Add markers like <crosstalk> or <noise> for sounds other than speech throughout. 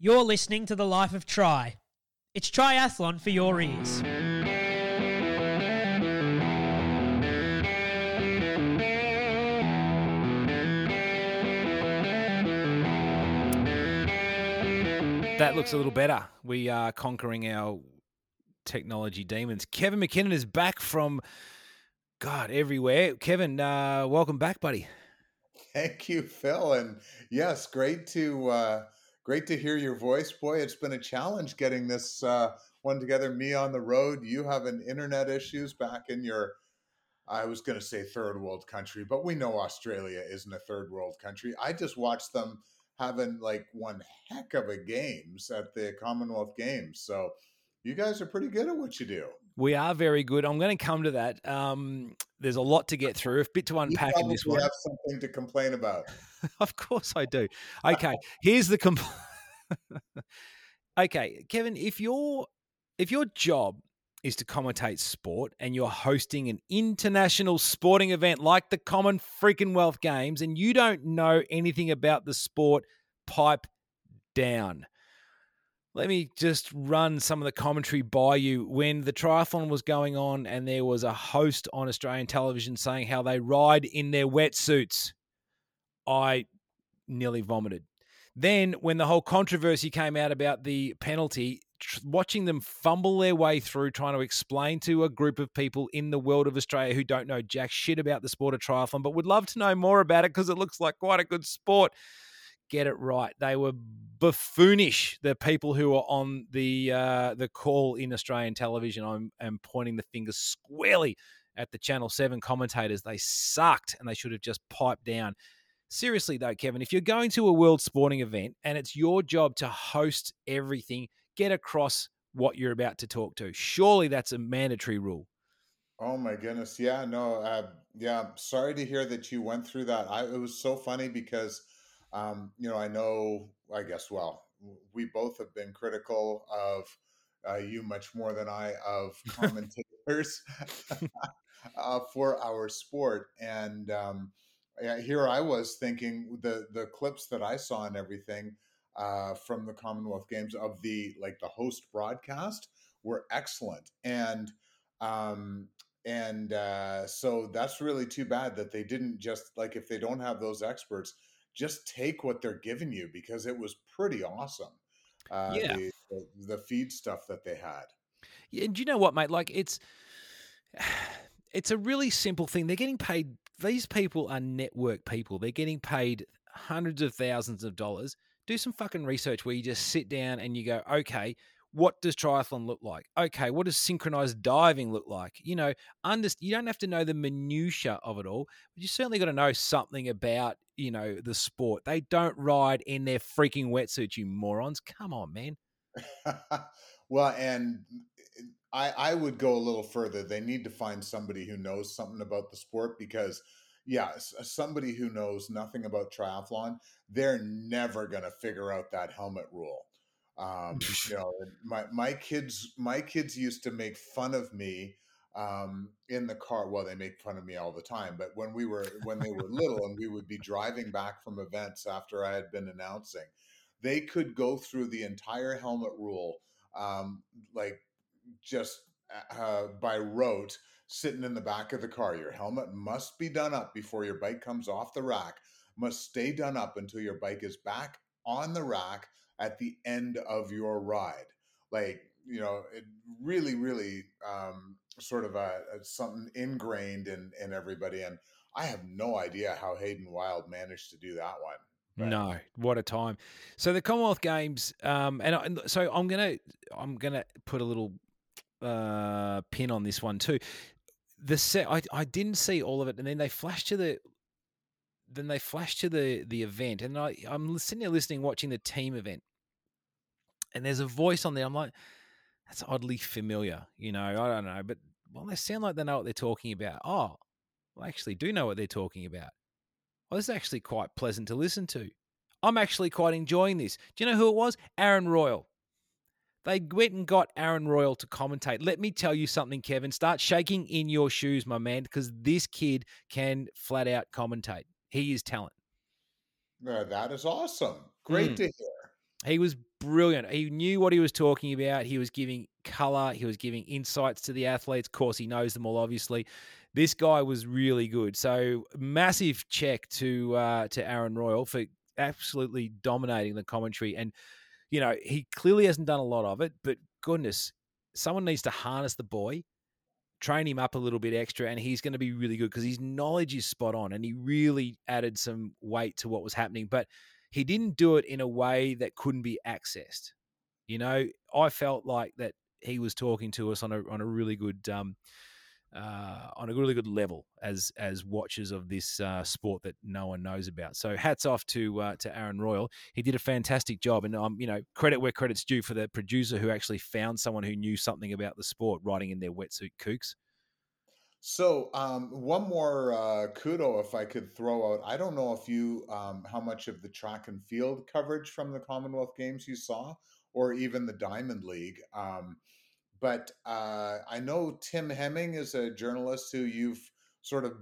You're listening to The Life of Tri. It's triathlon for your ears. That looks a little better. We are conquering our technology demons. Kevin McKinnon is back from God everywhere. Kevin, uh, welcome back, buddy. Thank you, Phil. And yes, great to uh, great to hear your voice. Boy, it's been a challenge getting this uh, one together. Me on the road, you having internet issues back in your. I was going to say third world country, but we know Australia isn't a third world country. I just watched them having like one heck of a games at the Commonwealth Games. So you guys are pretty good at what you do. We are very good. I'm going to come to that. Um, there's a lot to get through, a bit to unpack in this one. have something to complain about. <laughs> of course I do. <laughs> Okay, here's the compl- <laughs> Okay, Kevin, if your if your job is to commentate sport and you're hosting an international sporting event like the Common Freaking Wealth Games and you don't know anything about the sport, pipe down let me just run some of the commentary by you. When the triathlon was going on, and there was a host on Australian television saying how they ride in their wetsuits, I nearly vomited. Then, when the whole controversy came out about the penalty, watching them fumble their way through trying to explain to a group of people in the world of Australia who don't know jack shit about the sport of triathlon, but would love to know more about it because it looks like quite a good sport get it right. They were buffoonish. The people who are on the uh, the call in Australian television, I'm am pointing the finger squarely at the Channel Seven commentators. They sucked, and they should have just piped down. Seriously though, Kevin, if you're going to a world sporting event and it's your job to host everything, get across what you're about to talk to. Surely that's a mandatory rule. Oh my goodness, yeah, no, uh, yeah. Sorry to hear that you went through that. I, it was so funny because um, you know, I know, I guess, well, we both have been critical of uh, you much more than I of <laughs> commentators <laughs> uh, for our sport. And um, here I was thinking the the clips that I saw and everything uh, from the Commonwealth Games of the like the host broadcast were excellent. And um, and uh, so that's really too bad that they didn't just like if they don't have those experts just take what they're giving you because it was pretty awesome. Uh, yeah. The, the, the feed stuff that they had. Yeah, and you know what, mate? Like it's <sighs> it's a really simple thing. They're getting paid. These people are network people. They're getting paid hundreds of thousands of dollars. Do some fucking research where you just sit down and you go, okay, what does triathlon look like? Okay, what does synchronized diving look like? You know, under, you don't have to know the minutia of it all, but you certainly got to know something about, you know, the sport. They don't ride in their freaking wetsuits, you morons. Come on, man. <laughs> well, and I, I would go a little further. They need to find somebody who knows something about the sport because, yeah, uh, somebody who knows nothing about triathlon, they're never going to figure out that helmet rule um, <laughs> you know, my my kids my kids used to make fun of me um, in the car. Well, they make fun of me all the time, but when we were when they were little and we would be driving back from events after I had been announcing, they could go through the entire helmet rule, um, like just uh, uh by rote, sitting in the back of the car. Your helmet must be done up before your bike comes off the rack. Must stay done up until your bike is back on the rack at the end of your ride. Like, you know, it really, really um, sort of a, a, something ingrained in, in everybody. And I have no idea how Hayden Wilde managed to do that one. But. No, what a time! So the Commonwealth Games, um, and, I, so I'm gonna I'm gonna put a little uh, pin on this one too. The set I, I didn't see all of it, and then they flashed to the then they flashed to the the event, and I I'm sitting there listening, watching the team event, and there's a voice on there. I'm like, that's oddly familiar. You know, I don't know, but well, they sound like they know what they're talking about. Oh, well, I actually do know what they're talking about. Well, this is actually quite pleasant to listen to. I'm actually quite enjoying this. Do you know who it was? Aaron Royle. They went and got Aaron Royle to commentate. Let me tell you something, Kevin. Start shaking in your shoes, my man, because this kid can flat out commentate. He is talent. that is awesome. Great mm. to hear. He was brilliant. He knew what he was talking about. He was giving color. He was giving insights to the athletes. Of course, he knows them all, obviously. This guy was really good. So massive check to uh, to Aaron Royle for absolutely dominating the commentary. And you know he clearly hasn't done a lot of it, but goodness, someone needs to harness the boy, train him up a little bit extra, and he's going to be really good because his knowledge is spot on, and he really added some weight to what was happening. But he didn't do it in a way that couldn't be accessed. You know, I felt like that he was talking to us on a on a really good um, uh, on a really good level as as watchers of this uh, sport that no one knows about. So hats off to uh, to Aaron Royle. He did a fantastic job, and um, you know credit where credit's due for the producer who actually found someone who knew something about the sport writing in their wetsuit kooks. So um, one more uh, kudo, if I could throw out. I don't know if you um, how much of the track and field coverage from the Commonwealth Games you saw, or even the Diamond League. Um, but uh, I know Tim Heming is a journalist who you've sort of,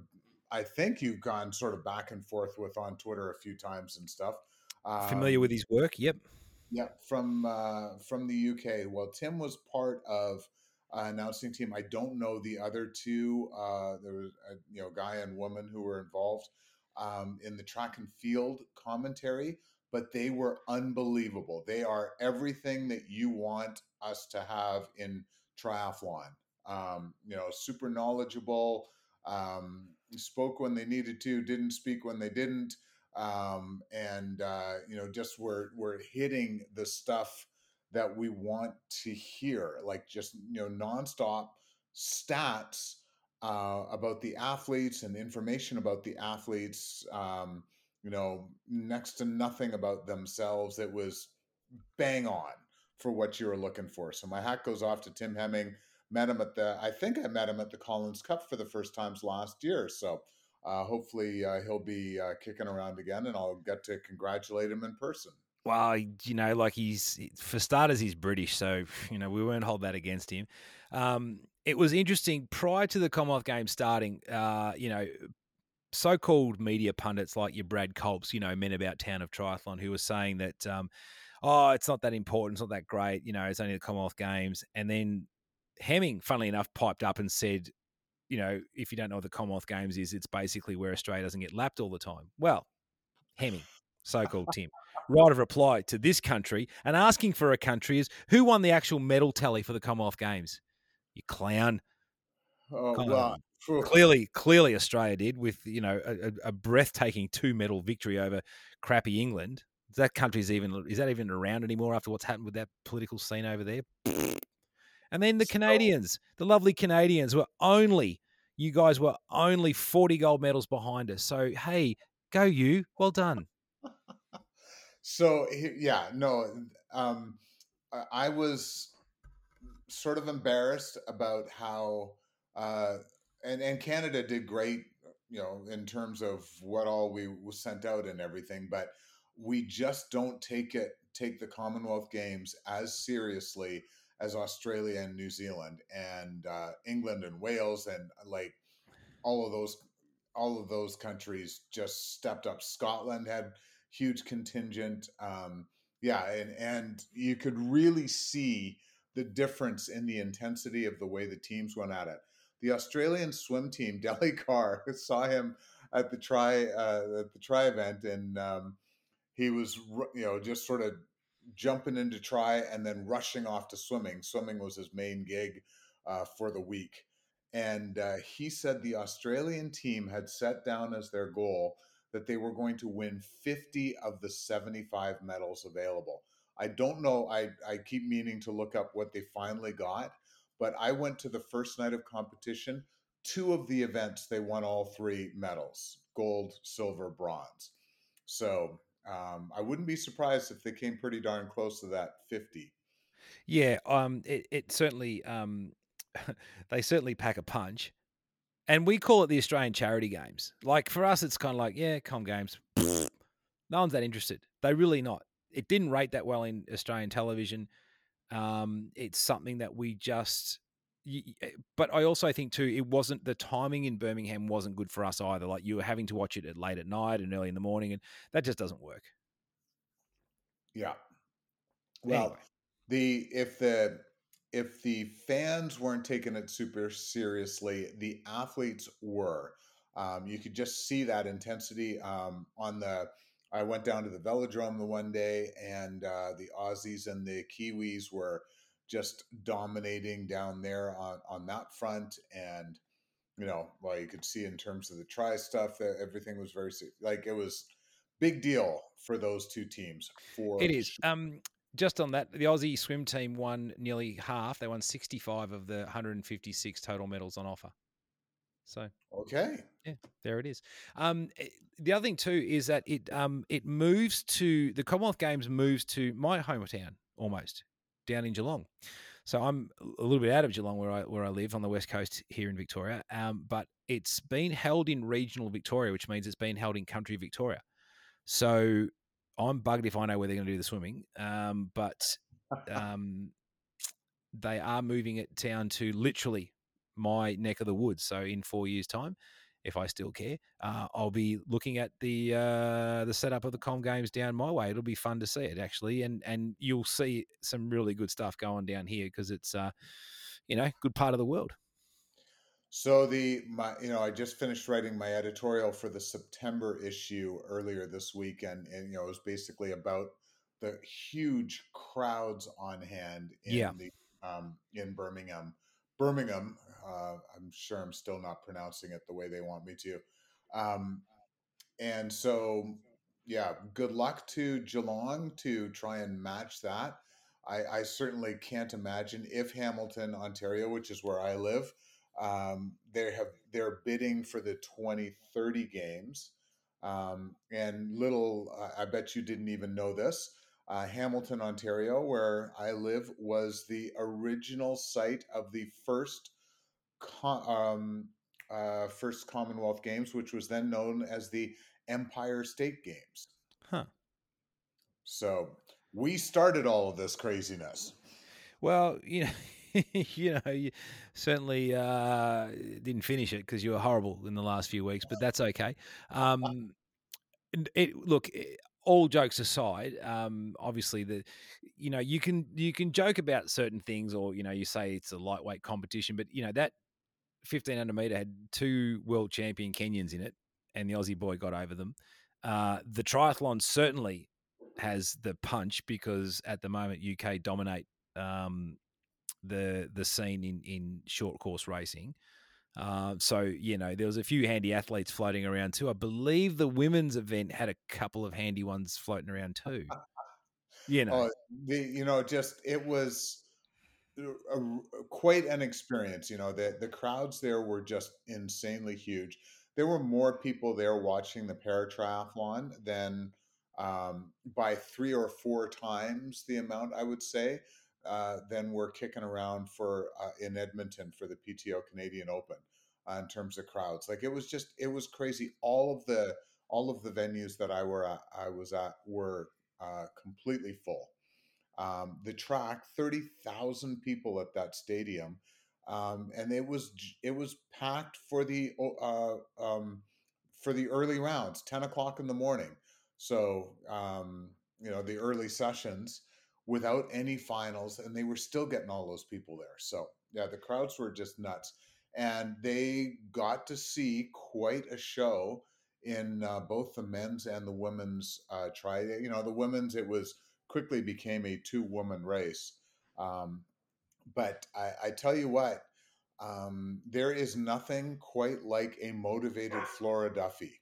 I think you've gone sort of back and forth with on Twitter a few times and stuff. Familiar with um, his work? Yep. Yeah, from uh, from the UK. Well, Tim was part of uh, announcing team. I don't know the other two. Uh, there was a you know guy and woman who were involved um, in the track and field commentary, but they were unbelievable. They are everything that you want us to have in triathlon. Um, you know, super knowledgeable, um, spoke when they needed to, didn't speak when they didn't, um, and uh, you know, just were were hitting the stuff that we want to hear, like just you know, nonstop stats uh, about the athletes and information about the athletes. Um, you know, next to nothing about themselves. It was bang on for what you were looking for. So my hat goes off to Tim Heming. Met him at the, I think I met him at the Collins Cup for the first times last year. So uh, hopefully uh, he'll be uh, kicking around again, and I'll get to congratulate him in person. Well, you know, like he's for starters, he's British, so <laughs> you know we won't hold that against him. Um, it was interesting prior to the Commonwealth Games starting. Uh, you know, so-called media pundits like your Brad Culps, you know, men about town of triathlon, who were saying that um, oh, it's not that important, it's not that great, you know, it's only the Commonwealth Games. And then Heming, funnily enough, piped up and said, you know, if you don't know what the Commonwealth Games is, it's basically where Australia doesn't get lapped all the time. Well, Heming, so called Tim, right of reply to this country and asking for a country is who won the actual medal tally for the Commonwealth Games? You clown. Oh, well, clearly, clearly Australia did with you know a, a breathtaking two medal victory over crappy England that country's even is that even around anymore after what's happened with that political scene over there? <laughs> And then the Canadians, the lovely Canadians, were only you guys were only forty gold medals behind us. So hey, go you! Well done. <laughs> so yeah, no, um, I was sort of embarrassed about how uh, and and Canada did great, you know, in terms of what all we sent out and everything, but we just don't take it take the Commonwealth Games as seriously as Australia and New Zealand and uh, England and Wales and uh, like all of those all of those countries just stepped up. Scotland had huge contingent. Um, yeah, and and you could really see the difference in the intensity of the way the teams went at it. The Australian swim team, <laughs> Delly Carr, saw him at the try uh, at the try event, and um, he was you know just sort of jumping into try and then rushing off to swimming. Swimming was his main gig uh, for the week. And uh, he said the Australian team had set down as their goal that they were going to win 50 of the 75 medals available. I don't know. I, I keep meaning to look up what they finally got, but I went to the first night of competition. Two of the events, they won all three medals gold, silver, bronze. So um, I wouldn't be surprised if they came pretty darn close to that 50. Yeah, um, it, it certainly, um, <laughs> they certainly pack a punch. And we call it the Australian Charity Games. Like for us, it's kind of like, yeah, Com Games. <laughs> no one's that interested. They really not. It didn't rate that well in Australian television. Um, it's something that we just Eh, but I also think too, it wasn't the timing in Birmingham wasn't good for us either. Like you were having to watch it at late at night and early in the morning, and that just doesn't work. Yeah, Well, Anyway. the if the if the fans weren't taking it super seriously, the athletes were. Um, you could just see that intensity um, on the. I went down to the velodrome the one day, and uh, the Aussies and the Kiwis were just dominating down there on on that front, and you know, well, you could see in terms of the try stuff that everything was very like it was big deal for those two teams. For It is. Um, just on that, the Aussie swim team won nearly half. They won 65 of the 156 total medals on offer. So okay. Yeah, there it is. Um, eh, the other thing too is that it um, it moves to the Commonwealth Games moves to my hometown almost down in Geelong. So I'm a little bit out of Geelong where I where I live on the west coast here in Victoria. Um, but it's been held in regional Victoria, which means it's been held in country Victoria. So I'm bugged if I know where they're going to do the swimming. Um, but <laughs> um, they are moving it down to literally my neck of the woods. So in four years' time, if I still care, uh, I'll be looking at the uh, the setup of the Com Games down my way. It'll be fun to see it actually, and and you'll see some really good stuff going down here because it's uh, you know good part of the world. So the my you know I just finished writing my editorial for the September issue earlier this week, and and you know it was basically about the huge crowds on hand in Yeah. the um, in Birmingham. Birmingham, uh, I'm sure I'm still not pronouncing it the way they want me to. Um, and so, yeah, good luck to Geelong to try and match that. I, I certainly can't imagine if Hamilton, Ontario, which is where I live, um, they have they're bidding for the 2030 games. Um, and little, uh, I bet you didn't even know this. Uh, Hamilton, Ontario, where I live, was the original site of the first co- um, uh, first Commonwealth Games, which was then known as the Empire State Games. Huh. So we started all of this craziness. Well, you know, <laughs> <laughs> you know, you certainly uh, didn't finish it because you were horrible in the last few weeks, but that's okay. Um, it, look, eh, all jokes aside, um, obviously the, you know, you can you can joke about certain things, or you know, you say it's a lightweight competition, but you know that fifteen hundred meter had two world champion Kenyans in it, and the Aussie boy got over them. Uh, the triathlon certainly has the punch because at the moment UK dominate um, the the scene in in short course racing. Uh, so you know there was a few handy athletes floating around too. I believe the women's event had a couple of handy ones floating around too. <laughs> You know, Oh, the you know, just it was a, a- quite an experience. You know, the the crowds there were just insanely huge. There were more people there watching the para triathlon than um, by three or four times the amount I would say uh, than were kicking around for uh, in Edmonton for the PTO Canadian Open uh, in terms of crowds. Like it was just it was crazy. All of the all of the venues that I were at, I was at were uh, completely full. Um, the track, thirty thousand people at that stadium, um, and it was it was packed for the uh, um, for the early rounds, ten o'clock in the morning. So um, you know the early sessions without any finals, and they were still getting all those people there. So yeah, the crowds were just nuts, and they got to see quite a show in uh, both the men's and the women's uh, try. You know, the women's it was quickly became a two woman race. Um, but I, I tell you what, um, there is nothing quite like a motivated Flora Duffy.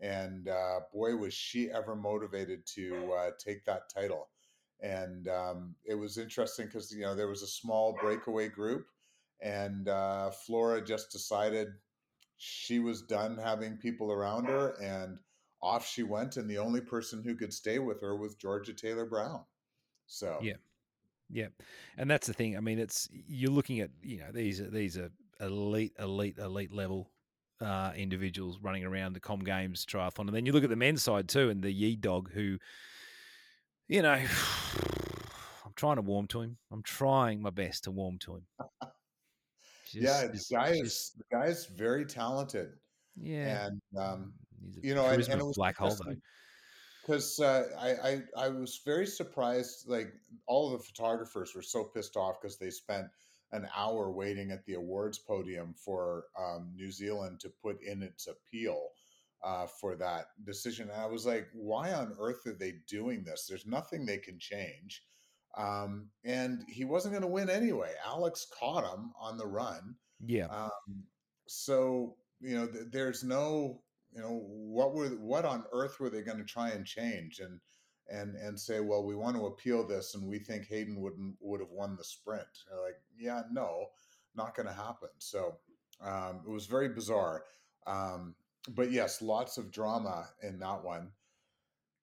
And uh, boy, was she ever motivated to uh, take that title. And um, it was interesting because, you know, there was a small breakaway group, and uh, Flora just decided she was done having people around her, and off she went. And the only person who could stay with her was Georgia Taylor Brown. So, Yeah. Yeah, and that's the thing. I mean, it's you're looking at you know these are these are elite, elite, elite level uh, individuals running around the Com Games triathlon, and then you look at the men's side too, and the Yee Dog, who, you know, <sighs> I'm trying to warm to him. I'm trying my best to warm to him. yeah, Just- the guy just- is the guy is very talented, yeah, and um, he's a you know, and, and it was black hole though. because uh, I, I I was very surprised. Like all the photographers were so pissed off because they spent an hour waiting at the awards podium for um, New Zealand to put in its appeal uh, for that decision. And I was like, why on earth are they doing this? There's nothing they can change. Um, and he wasn't going to win anyway. Alex caught him on the run. Yeah. Um, so you know, th- there's no, you know, what were what on earth were they going to try and change and and and say, well, we want to appeal this, and we think Hayden wouldn't would have won the sprint. They're like, yeah, no, not going to happen. So um, it was very bizarre. Um, but yes, lots of drama in that one.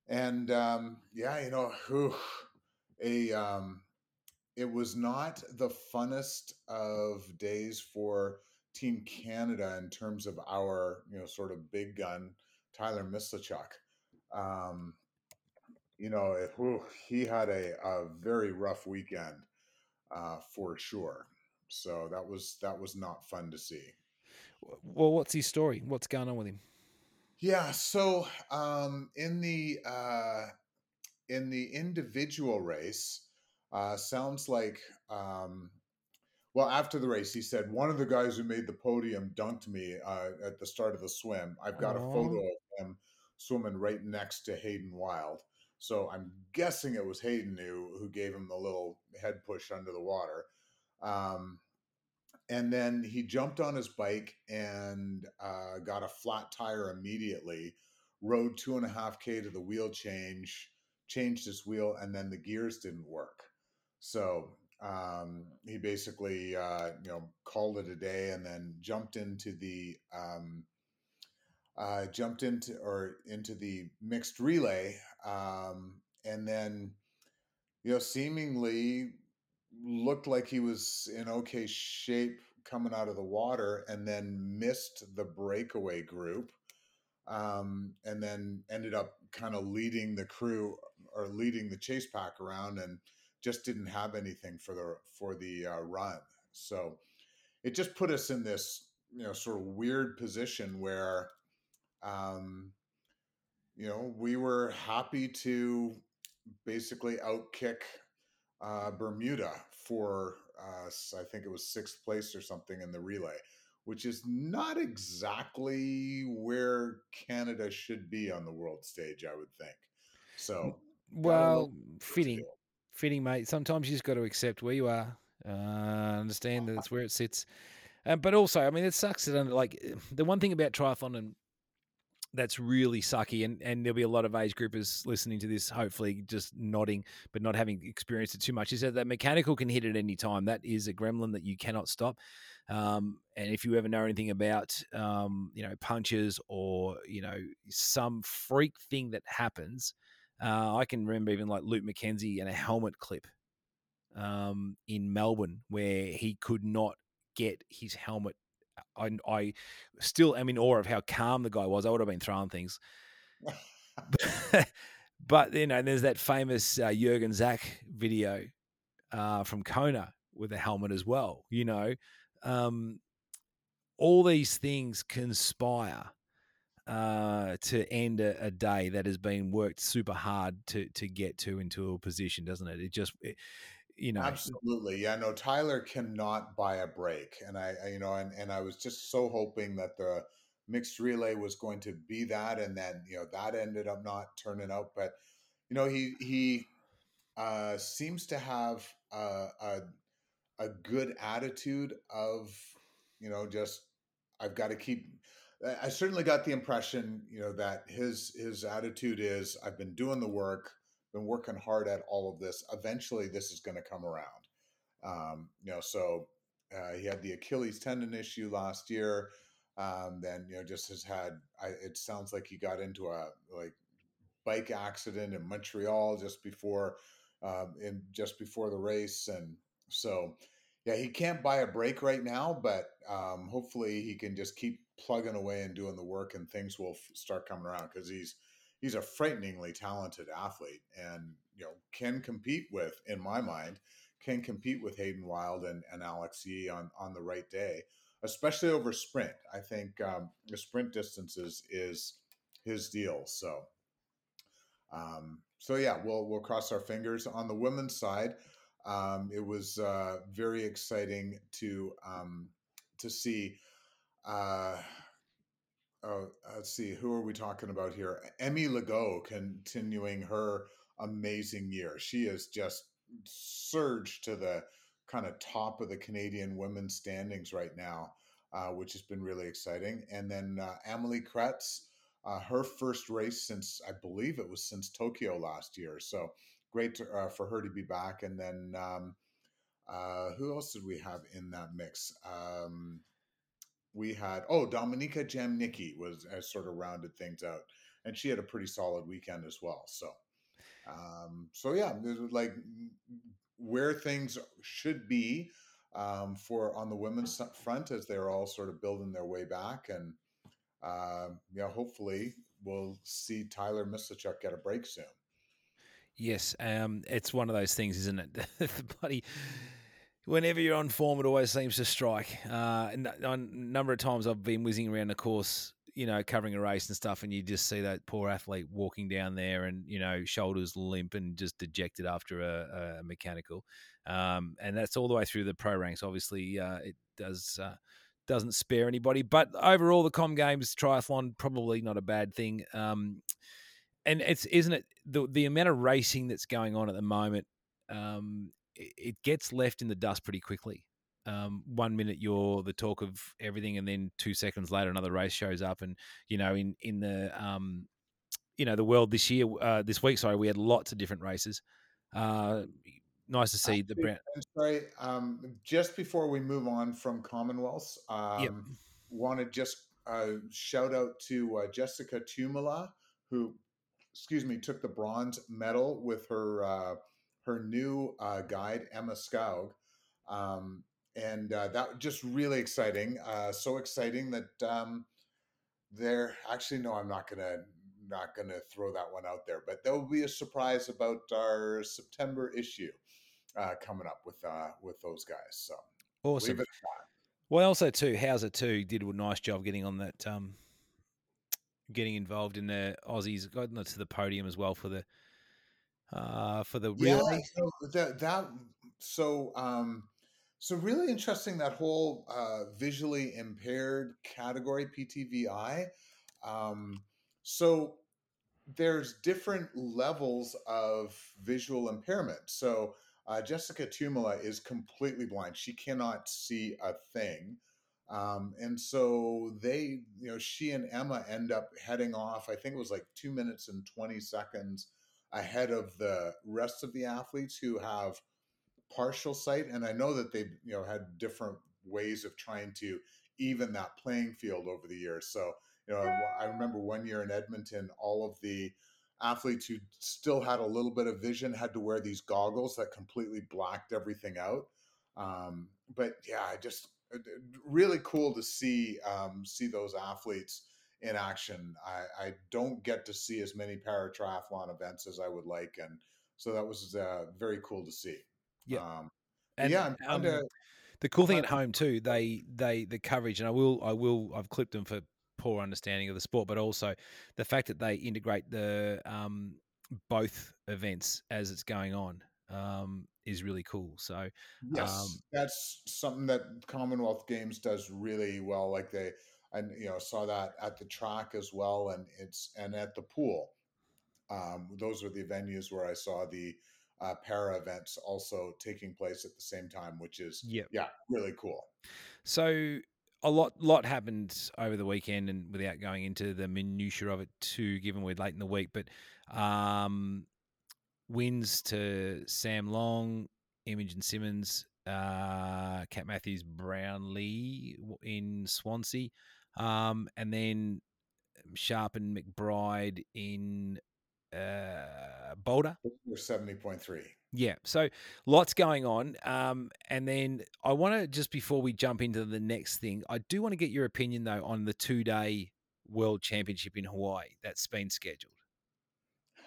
And um, yeah, you know, whew, a um, it was not the funnest of days for Team Canada in terms of our you know sort of big gun Tyler Mislawchuk. Um, you know, it, whew, he had a, a very rough weekend uh, for sure. So that was that was not fun to see. Well, what's his story? What's going on with him? Yeah, so um, in the uh, in the individual race, uh, sounds like um, well after the race he said one of the guys who made the podium dunked me uh, at the start of the swim. I've got a photo of him swimming right next to Hayden Wilde. So I'm guessing it was Hayden who who gave him the little head push under the water. Um, and then he jumped on his bike and uh, got a flat tire immediately rode two and a half k to the wheel change changed his wheel and then the gears didn't work. So um, he basically uh, you know called it a day and then jumped into the um, uh, jumped into or into the mixed relay um, and then you know seemingly looked like he was in okay shape coming out of the water and then missed the breakaway group um, and then ended up kind of leading the crew or leading the chase pack around and just didn't have anything for the for the uh, run. So it just put us in this you know sort of weird position where um, you know we were happy to basically outkick uh, Bermuda for uh, I think it was sixth place or something in the relay, which is not exactly where Canada should be on the world stage. I would think. So, well, fitting, fitting, mate. Sometimes you just got to accept where you are. Uh, understand that it's where it sits. Uh, but also, I mean, it sucks that like the one thing about triathlon and that's really sucky. And, and there'll be a lot of age groupers listening to this, hopefully just nodding, but not having experienced it too much. Is that that mechanical can hit at any time. That is a gremlin that you cannot stop. Um, and if you ever know anything about, um, you know, punches or, you know, some freak thing that happens, uh, I can remember even like Luke McKenzie and a helmet clip um, in Melbourne where he could not get his helmet I, I still am in awe of how calm the guy was. I would have been throwing things. <laughs> but, <laughs> but, you know, there's that famous uh, Jürgen Zäck video uh, from Kona with a helmet as well. You know, um, all these things conspire uh, to end a, a, day that has been worked super hard to to get to into a position, doesn't it? It just it, you know absolutely yeah no tyler cannot buy a break and I, I, you know and, and i was just so hoping that the mixed relay was going to be that and then you know that ended up not turning out but you know he he uh seems to have a, a, a good attitude of you know just i've got to keep i certainly got the impression you know that his his attitude is i've been doing the work been working hard at all of this. Eventually, this is going to come around. Um, you know, so uh, he had the Achilles tendon issue last year. Um, then you know, just has had. I, it sounds like he got into a like bike accident in Montreal just before, um, in just before the race, and so yeah, he can't buy a break right now, but um, hopefully he can just keep plugging away and doing the work, and things will f- start coming around because he's he's a frighteningly talented athlete and you know can compete with in my mind can compete with Hayden Wilde and, and Alex Yee on on the right day especially over sprint I think um, the sprint distances is his deal so Um, so yeah, we'll we'll cross our fingers. On the women's side, um, it was uh, very exciting to um, to see. Uh, oh, let's see, who are we talking about here? Emy Legault continuing her amazing year. She has just surged to the kind of top of the Canadian women's standings right now, uh, which has been really exciting. And then uh, Amelie Kretz, uh, her first race since I believe it was since Tokyo last year. So great to, uh, for her to be back. And then um, uh, who else did we have in that mix? Um, we had oh Dominika Jamnicky was has sort of rounded things out, and she had a pretty solid weekend as well. So, um, so yeah, like where things should be um, for on the women's front as they're all sort of building their way back, and uh, yeah, hopefully we'll see Tyler Mislawchuk get a break soon. Yes, um, it's one of those things, isn't it? <laughs> the bloody whenever you're on form, it always seems to strike. Uh, a number of times I've been whizzing around the course, you know, covering a race and stuff, and you just see that poor athlete walking down there and, you know, shoulders limp and just dejected after a, a mechanical. Um, and that's all the way through the pro ranks. Obviously, uh, it does. Uh, doesn't spare anybody, but overall, the Com Games triathlon probably not a bad thing. Um, and it's isn't it the the amount of racing that's going on at the moment um, it gets left in the dust pretty quickly. Um, one minute you're the talk of everything, and then two seconds later another race shows up. And you know, in in the um, you know the world this year, uh, this week, sorry, we had lots of different races. Uh, nice to see the brand. Sorry, um, just before we move on from Commonwealths, um, yep. want to just uh, shout out to uh, Jessica Tuomela, who, excuse me, took the bronze medal with her uh, her new uh, guide, Emma Skaug. Um, and uh, that just really exciting. Uh, so exciting that um, they're actually no, I'm not gonna not gonna throw that one out there, but there will be a surprise about our September issue uh, coming up with uh, with those guys. So awesome. Well, also too, Hauser too did a nice job getting on that, um, getting involved in the Aussies, got to the podium as well for the uh, for the real yeah, so that, that so um, so really interesting that whole uh, visually impaired category PTVI. Um, so there's different levels of visual impairment. So uh, Jessica Tuomela is completely blind; she cannot see a thing. Um, and so they, you know, she and Emma end up heading off. I think it was like two minutes and 20 seconds ahead of the rest of the athletes who have partial sight. And I know that they've you know had different ways of trying to even that playing field over the years. So you know, I, remember one year in Edmonton, all of the athletes who still had a little bit of vision had to wear these goggles that completely blacked everything out. Um, but yeah, I just really cool to see um, see those athletes in action. I, I don't get to see as many paratriathlon events as I would like, and so that was uh, very cool to see. Yeah, um, and yeah, um, to, the cool thing at home too, they they the coverage, and I will I will I've clipped them for poor understanding of the sport, but also the fact that they integrate the um, both events as it's going on um, is really cool. So yes, um, that's something that Commonwealth Games does really well. Like they and you know saw that at the track as well, and it's and at the pool. Um, those are the venues where I saw the uh, para events also taking place at the same time, which is yep. yeah, really cool. So a lot lot happened over the weekend, and without going into the minutiae of it too, given we're late in the week, but um, wins to Sam Long, Imogen Simmons, uh, Cat Matthews, Brownlee in Swansea. Um, and then Sharp and McBride in uh, Boulder. Seventy point three. Yeah, so lots going on. Um, and then I want to just before we jump into the next thing, I do want to get your opinion though on the two day World Championship in Hawaii that's been scheduled.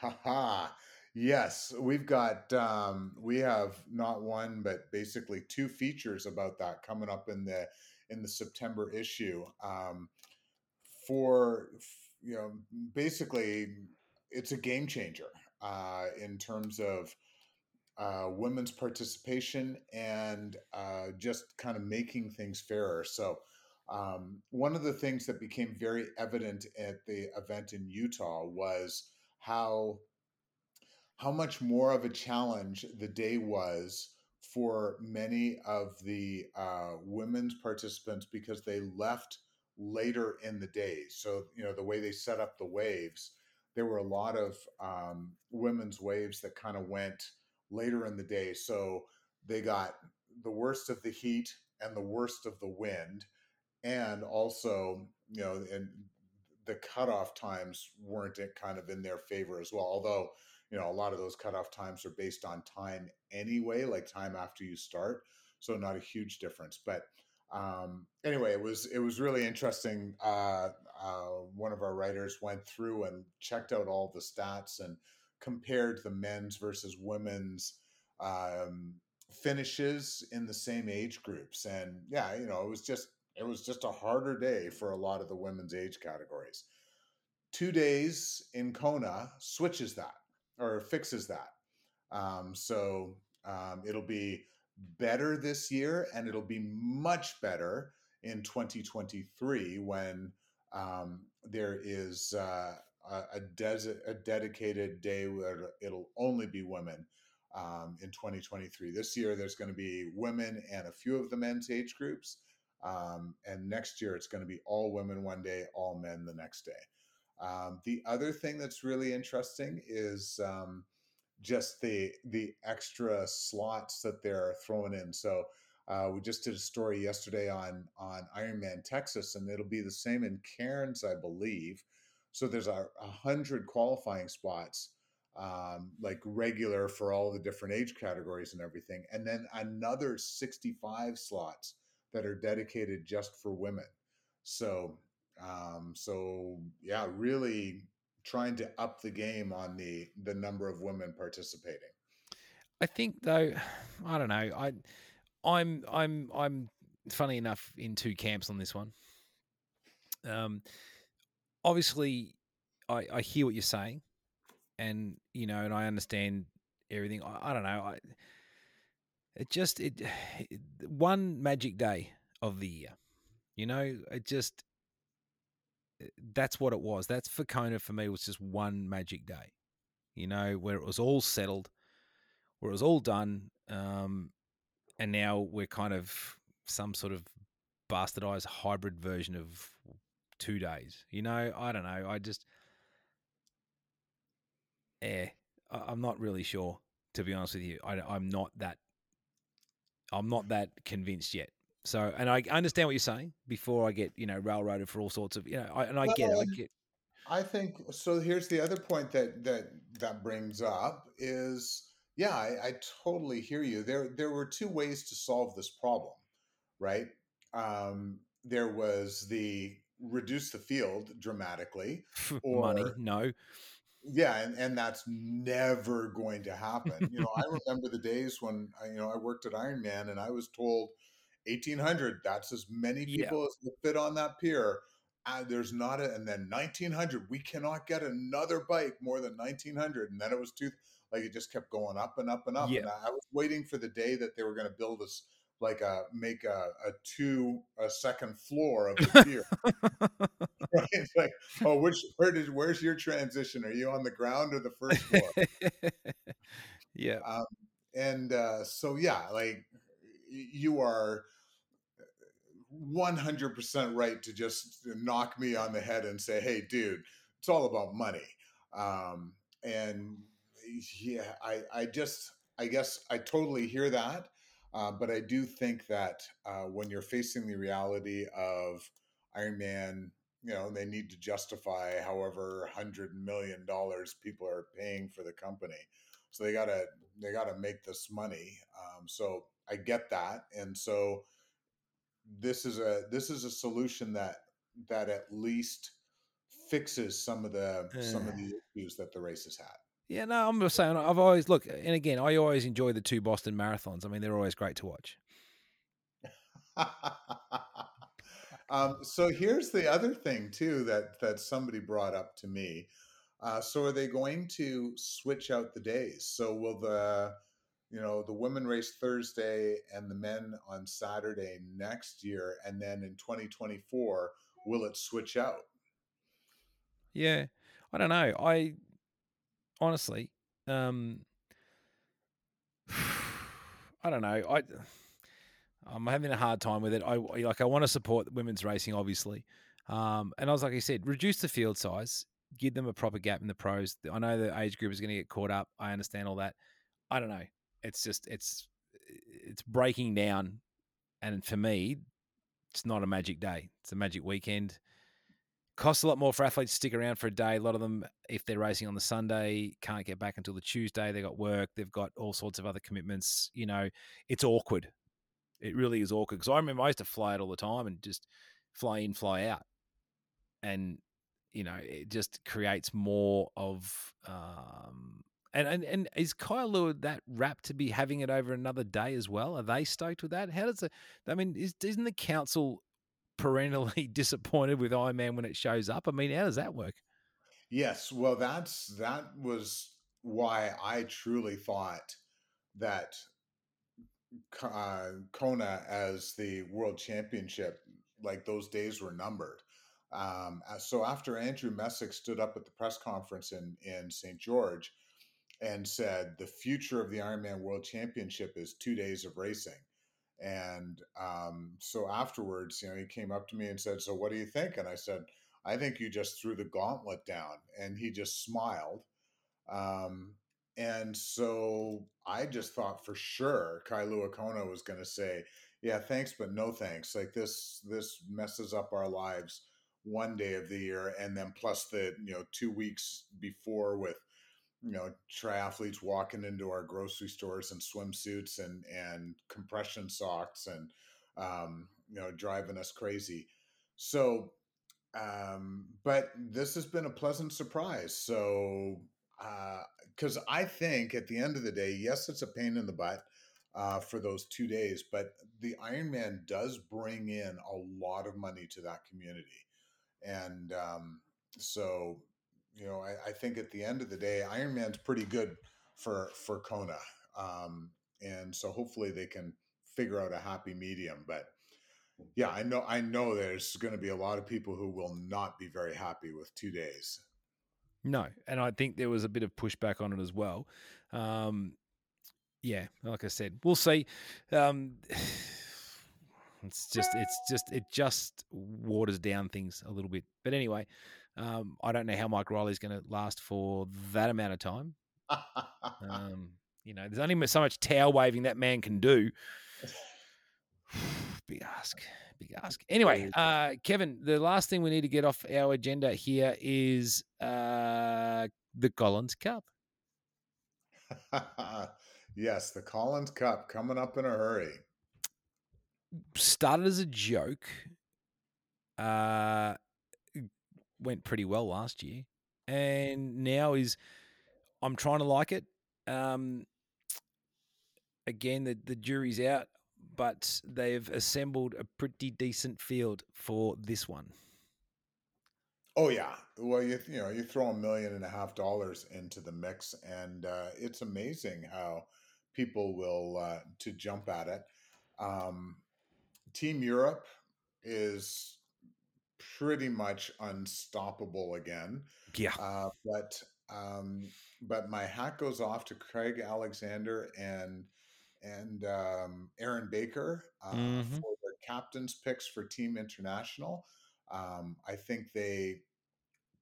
Haha. Yes, we've got um, we have not one but basically two features about that coming up in the in the September issue. Um, for you know, basically, it's a game changer uh, in terms of uh, women's participation and uh, just kind of making things fairer. So, um, one of the things that became very evident at the event in Utah was how how much more of a challenge the day was for many of the uh, women's participants because they left later in the day. So, you know, the way they set up the waves, there were a lot of um, women's waves that kind of went later in the day. So they got the worst of the heat and the worst of the wind. And also, you know, and the cutoff times weren't kind of in their favor as well. Although, you know, a lot of those cutoff times are based on time anyway, like time after you start. So not a huge difference. But um, anyway, it was it was really interesting. Uh, uh, one of our writers went through and checked out all the stats and compared the men's versus women's um, finishes in the same age groups. And yeah, you know, it was just it was just a harder day for a lot of the women's age categories. Two days in Kona switches that or fixes that. Um, so um, it'll be better this year and it'll be much better in 2023 when um, there is uh, a, des- a dedicated day where it'll only be women um, in 2023. This year, there's going to be women and a few of the men's age groups. Um, and next year, it's going to be all women one day, all men the next day. Um, the other thing that's really interesting is um, just the the extra slots that they're throwing in. So uh, we just did a story yesterday on on Ironman Texas, and it'll be the same in Cairns, I believe. So there's a, a hundred qualifying spots, um, like regular for all the different age categories and everything, and then another 65 slots that are dedicated just for women. So um, so yeah, really trying to up the game on the the number of women participating. I think though, <sighs> I don't know. I I'm I'm I'm funny enough in two camps on this one. Um, obviously, I I hear what you're saying, and you know, and I understand everything. I, I don't know. I it just it, <sighs> it one magic day of the year. You know, it just that's what it was. That's for Kona for me was just one magic day, you know, where it was all settled, where it was all done, um, and now we're kind of some sort of bastardized hybrid version of two days. You know, I don't know. I just, yeah, I'm not really sure to be honest with you. I, I'm not that. I'm not that convinced yet. So, and I understand what you're saying before I get, you know, railroaded for all sorts of, you know, I, and I well, get it. I get. I think so. Here's the other point that that that brings up is, yeah, I, I totally hear you. There there were two ways to solve this problem, right? Um, there was the reduce the field dramatically, or money, no. Yeah, and, and that's never going to happen. You know, I <laughs> remember the days when I, you know I worked at Ironman and I was told 1800 that's as many people yeah. as fit on that pier uh, there's not a and then 1900 we cannot get another bike more than 1900 and then it was two like it just kept going up and up and up yeah. and I, I was waiting for the day that they were going to build us like a make a, a two a second floor of the <laughs> pier <laughs> right? It's like oh which where did where's your transition are you on the ground or the first floor <laughs> yeah um, and uh, so yeah like you are 100% right to just knock me on the head and say, hey, dude, it's all about money. Um, and yeah, I, I just, I guess I totally hear that. Uh, but I do think that uh, when you're facing the reality of Ironman, you know, they need to justify however hundred million dollars people are paying for the company, so they gotta they gotta make this money. Um, so I get that, and so this is a this is a solution that that at least fixes some of the uh, some of the issues that the races had. Yeah, no, I'm just saying I've always look, and again, I always enjoy the two Boston marathons. I mean, they're always great to watch. <laughs> um, so here's the other thing too that that somebody brought up to me. Uh, so are they going to switch out the days? So will the you know the women race Thursday and the men on Saturday next year, and then in 2024 will it switch out? Yeah, I don't know. I honestly, um, <sighs> I don't know. I I'm having a hard time with it. I like I want to support women's racing, obviously, um, and I was like I said, reduce the field size, give them a proper gap in the pros. I know the age group is going to get caught up. I understand all that. I don't know. It's just it's it's breaking down, and for me, it's not a magic day. It's a magic weekend costs a lot more for athletes to stick around for a day. A lot of them, if they're racing on the Sunday, can't get back until the Tuesday. They've got work, they've got all sorts of other commitments. You know, it's awkward. It really is awkward. Because I remember I used to fly it all the time and just fly in, fly out. And, you know, it just creates more of. Um, and, and and is Kyle Kailua that wrapped to be having it over another day as well? Are they stoked with that? How does it? I mean, is, isn't the council perennially <laughs> disappointed with Ironman when it shows up? I mean, how does that work? Yes, well, that's that was why I truly thought that uh, Kona as the world championship, like those days were numbered. Um, so after Andrew Messick stood up at the press conference in in St. George and said the future of the Ironman World Championship is two days of racing, and um, so afterwards, you know, he came up to me and said, "So what do you think?" And I said, "I think you just threw the gauntlet down." And he just smiled. Um, and so I just thought for sure Kailua Kona was going to say, "Yeah, thanks, but no thanks." Like this, this messes up our lives one day of the year, and then plus the you know two weeks before with you know triathletes walking into our grocery stores in swimsuits and and compression socks and um, you know driving us crazy. So um, but this has been a pleasant surprise. So because uh, i think at the end of the day yes it's a pain in the butt uh, for those two days but the ironman does bring in a lot of money to that community. And um, so you know, I, I, think at the end of the day, Ironman's pretty good for for Kona, um, and so hopefully they can figure out a happy medium. But yeah, I know I know there's going to be a lot of people who will not be very happy with two days. No, and I think there was a bit of pushback on it as well. Um, yeah, like I said, we'll see. Um, <sighs> it's just, it's just, it just waters down things a little bit. But anyway, um, I don't know how Mike Reilly's going to last for that amount of time. <laughs> um, you know, there's only so much tail waving that man can do. <sighs> big ask, big ask. Anyway, uh, Kevin, the last thing we need to get off our agenda here is uh, the Collins Cup. <laughs> yes, the Collins Cup coming up in a hurry. Started as a joke. Uh, went pretty well last year, and now is I'm trying to like it. Um, again, the the jury's out, but they've assembled a pretty decent field for this one. Oh yeah, well you you know you throw a million and a half dollars into the mix, and uh, it's amazing how people will uh, to jump at it. Um, Team Europe is pretty much unstoppable again. Yeah. Uh, but um, but my hat goes off to Craig Alexander and and um, Erin Baker uh, mm-hmm. for their captains picks for Team International. Um, I think they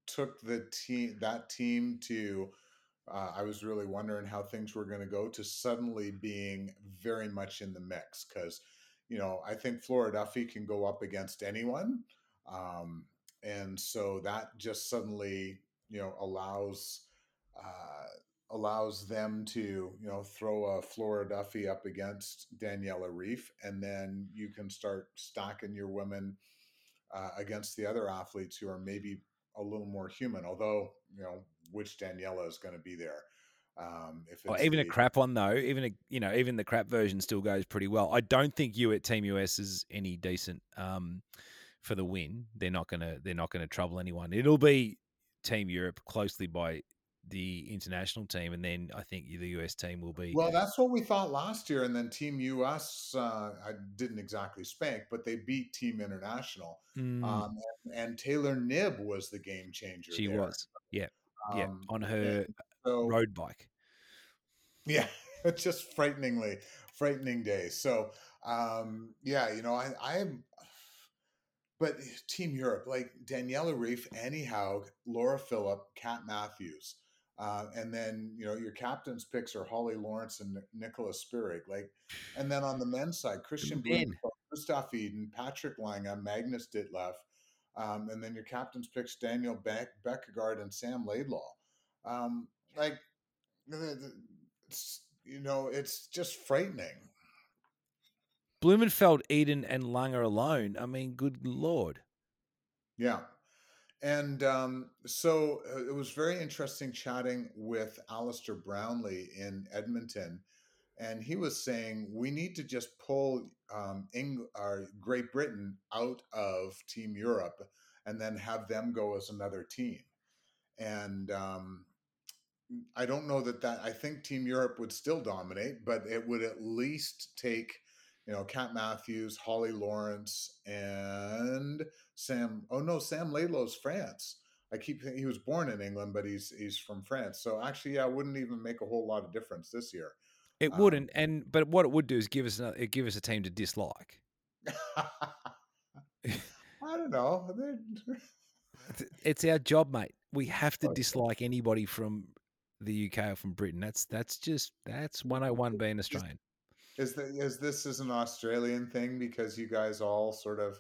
took the team that team to. Uh, I was really wondering how things were going to go to suddenly being very much in the mix because, you know, I think Flora Duffy can go up against anyone. Um, and so that just suddenly, you know, allows uh, allows them to, you know, throw a Flora Duffy up against Daniela Ryf, and then you can start stacking your women uh, against the other athletes who are maybe a little more human. Although, you know, which Daniela is going to be there. Um, if oh, even the, a crap one though, even a you know even the crap version still goes pretty well. I don't think you at Team US is any decent. Um, for the win, they're not gonna they're not gonna trouble anyone. It'll be Team Europe closely by the international team, and then I think the US team will be. Well, that's what we thought last year, and then Team US uh, I didn't exactly spank, but they beat Team International, Mm, um, and, and Taylor Knibb was the game changer. she there. was, yeah, yeah, Um, on her so, road bike. Yeah, it's <laughs> just frighteningly frightening day. So, um, yeah, you know, I, I'm, but Team Europe, like Daniela Ryf, Annie Haug, Laura Philipp, Kat Matthews, uh, and then you know your captains picks are Holly Lawrence and Nic- Nicholas Spirig. Like, and then on the men's side, Kristian. Blummenfelt, Gustav Iden, Patrick Lange, Magnus Ditlev, um, and then your captains picks Daniel Beck, Bækkegård, and Sam Laidlaw. Um, like, the- the- it's, you know, it's just frightening. Blummenfelt, Iden, and Langer alone. I mean, good lord. Yeah. And um, so uh, it was very interesting chatting with Alistair Brownlee in Edmonton. And he was saying we need to just pull um, Eng- or Great Britain out of Team Europe and then have them go as another team. And um, I don't know that that I think Team Europe would still dominate, but it would at least take you know Kat Matthews, Holly Lawrence, and Sam. Oh no, Sam Laidlaw's France. I keep thinking he was born in England, but he's he's from France. So actually, yeah, it wouldn't even make a whole lot of difference this year. It Um, wouldn't, and but what it would do is give us another, give us a team to dislike. <laughs> I don't know. It's- our job, mate. We have to dislike anybody from the UK or from Britain. That's that's just that's one hundred one being Australian. Is that is this is an Australian thing because you guys all sort of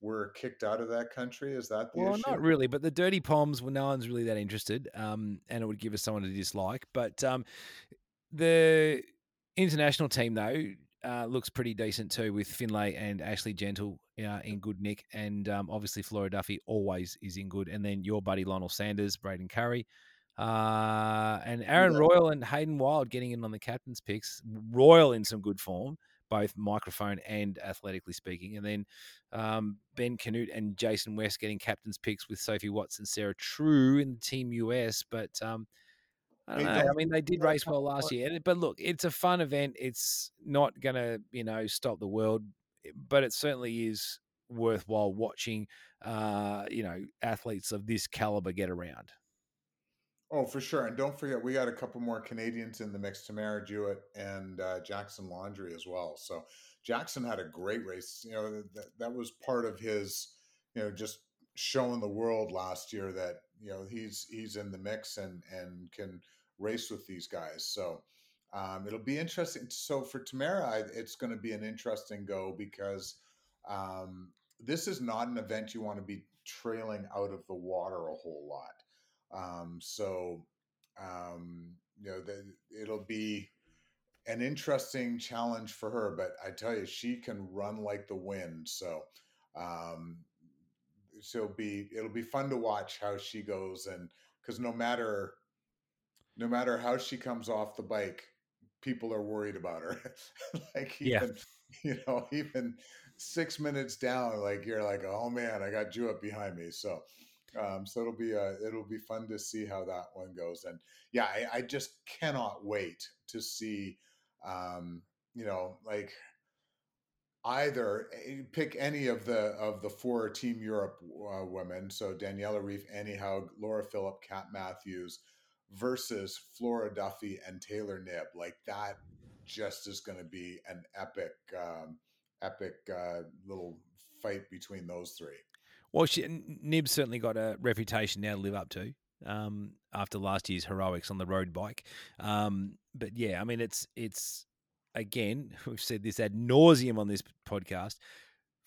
were kicked out of that country? Is that the Well, issue? not really, but the dirty poms, well, no one's really that interested, um, and it would give us someone to dislike. But um, the international team, though, uh, looks pretty decent too, with Findlay and Ashley Gentle uh, in good nick, and um, obviously Flora Duffy always is in good, and then your buddy Lionel Sanders, Braden Currie. Uh, and Aaron. Royle and Hayden Wilde getting in on the captain's picks. Royle in some good form, both microphone and athletically speaking. And then um, Ben Kanute and Jason West getting captain's picks with Sophie Watts and Sarah True in the Team US. But um, I don't know. I mean, they did race well last year. But look, it's a fun event. It's not going to, you know, stop the world, but it certainly is worthwhile watching, uh, you know, athletes of this caliber get around. Oh, for sure. And don't forget, we got a couple more Canadians in the mix Tamara Jewett and uh, Jackson Laundry as well. So Jackson had a great race. You know, that, that was part of his, you know, just showing the world last year that, you know, he's he's in the mix and and can race with these guys. So um, it'll be interesting. So for Tamara, it's going to be an interesting go because um, this is not an event you want to be trailing out of the water a whole lot. Um, so, um, you know, the, it'll be an interesting challenge for her, but I tell you, she can run like the wind. So, um, so it'll be it'll be fun to watch how she goes, and because no matter no matter how she comes off the bike, people are worried about her. <laughs> like Yeah. you know even six minutes down, like you're like, oh man, I got you up behind me. So um, so it'll be uh, it'll be fun to see how that one goes. And yeah, I, I just cannot wait to see, um, you know, like either eh, pick any of the of the four Team Europe uh, women. So Daniela Ryf, Haug, Laura Philipp, Kat Matthews versus Flora Duffy and Taylor Knibb. Like that just is going to be an epic, um, epic uh, little fight between those three. Well, she, Knibb certainly got a reputation now to live up to um, after last year's heroics on the road bike. Um, but yeah, I mean, it's it's again <laughs> we've said this ad nauseum on this podcast.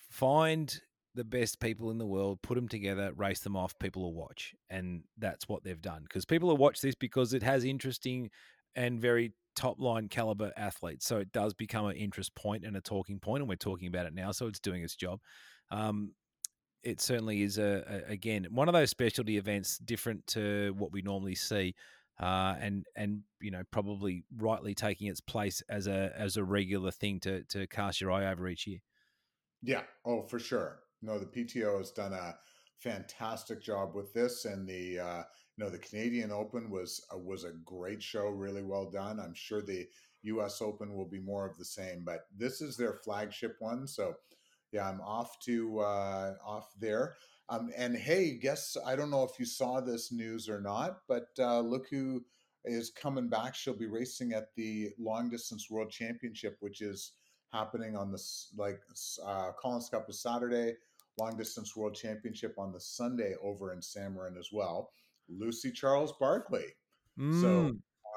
Find the best people in the world, put them together, race them off. People will watch, and that's what they've done because people will watch this because it has interesting and very top line caliber athletes. So it does become an interest point and a talking point, and we're talking about it now. So it's doing its job. Um, it certainly is a, a again one of those specialty events different to what we normally see uh, and and you know probably rightly taking its place as a as a regular thing to to cast your eye over each year Yeah. Oh, for sure. No, the PTO has done a fantastic job with this, and the uh, you know the Canadian Open was uh, was a great show, really well done. I'm sure the U.S. Open will be more of the same, but this is their flagship one, so yeah, I'm off to uh, off there. Um, and hey, guess I don't know if you saw this news or not, but uh, look who is coming back. She'll be racing at the long distance world championship, which is happening on this like uh, Collins Cup is Saturday, long distance world championship on the Sunday over in Samorin as well. Lucy Charles Barclay. Mm. So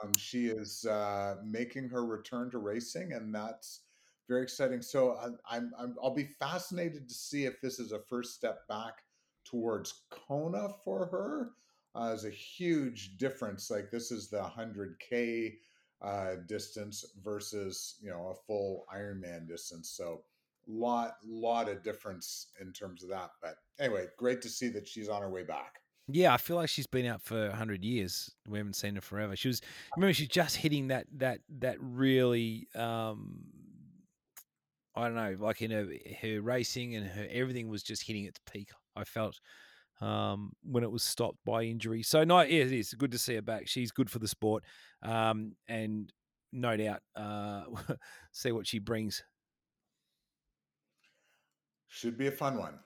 um, she is uh, making her return to racing, and that's very exciting. So I, I'm, I'm I'll be fascinated to see if this is a first step back towards Kona for her. Uh, is a huge difference. Like this is the 100k uh, distance versus you know a full Ironman distance. So a lot lot of difference in terms of that. But anyway, great to see that she's on her way back. Yeah, I feel like she's been out for hundred years. We haven't seen her forever. She was remember she's just hitting that that that really um I don't know, like in her her racing and her everything was just hitting its peak. I felt um, when it was stopped by injury. So no, yeah, it is good to see her back. She's good for the sport, um, and no doubt uh, <laughs> see what she brings. Should be a fun one.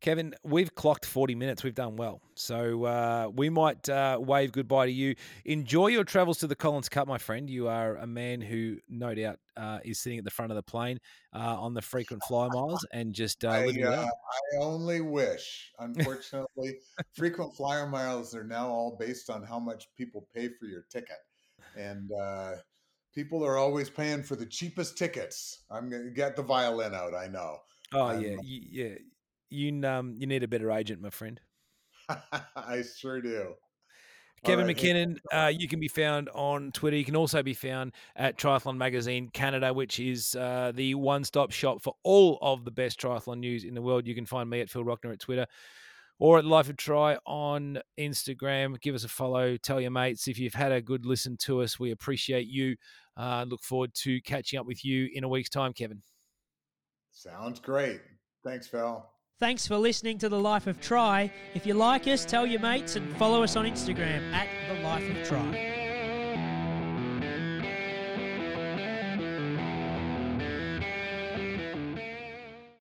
Kevin, we've clocked 40 minutes. We've done well. So uh, we might uh, wave goodbye to you. Enjoy your travels to the Collins Cup, my friend. You are a man who, no doubt, uh, is sitting at the front of the plane uh, on the frequent flyer miles and just uh, I, uh. I only wish. Unfortunately, <laughs> frequent flyer miles are now all based on how much people pay for your ticket. And uh, people are always paying for the cheapest tickets. I'm going to get the violin out, I know. Oh, I'm- yeah. Yeah. You, um, you need a better agent, my friend. <laughs> I sure do. Kevin right, McKinnon, <laughs> uh, you can be found on Twitter. You can also be found at Triathlon Magazine Canada, which is uh, the one stop shop for all of the best triathlon news in the world. You can find me at Phil Rockner at Twitter or at Life of Try on Instagram. Give us a follow. Tell your mates if you've had a good listen to us. We appreciate you. Uh, look forward to catching up with you in a week's time, Kevin. Sounds great. Thanks, Phil. Thanks for listening to The Life of Try. If you like us, tell your mates and follow us on Instagram at The Life of Try.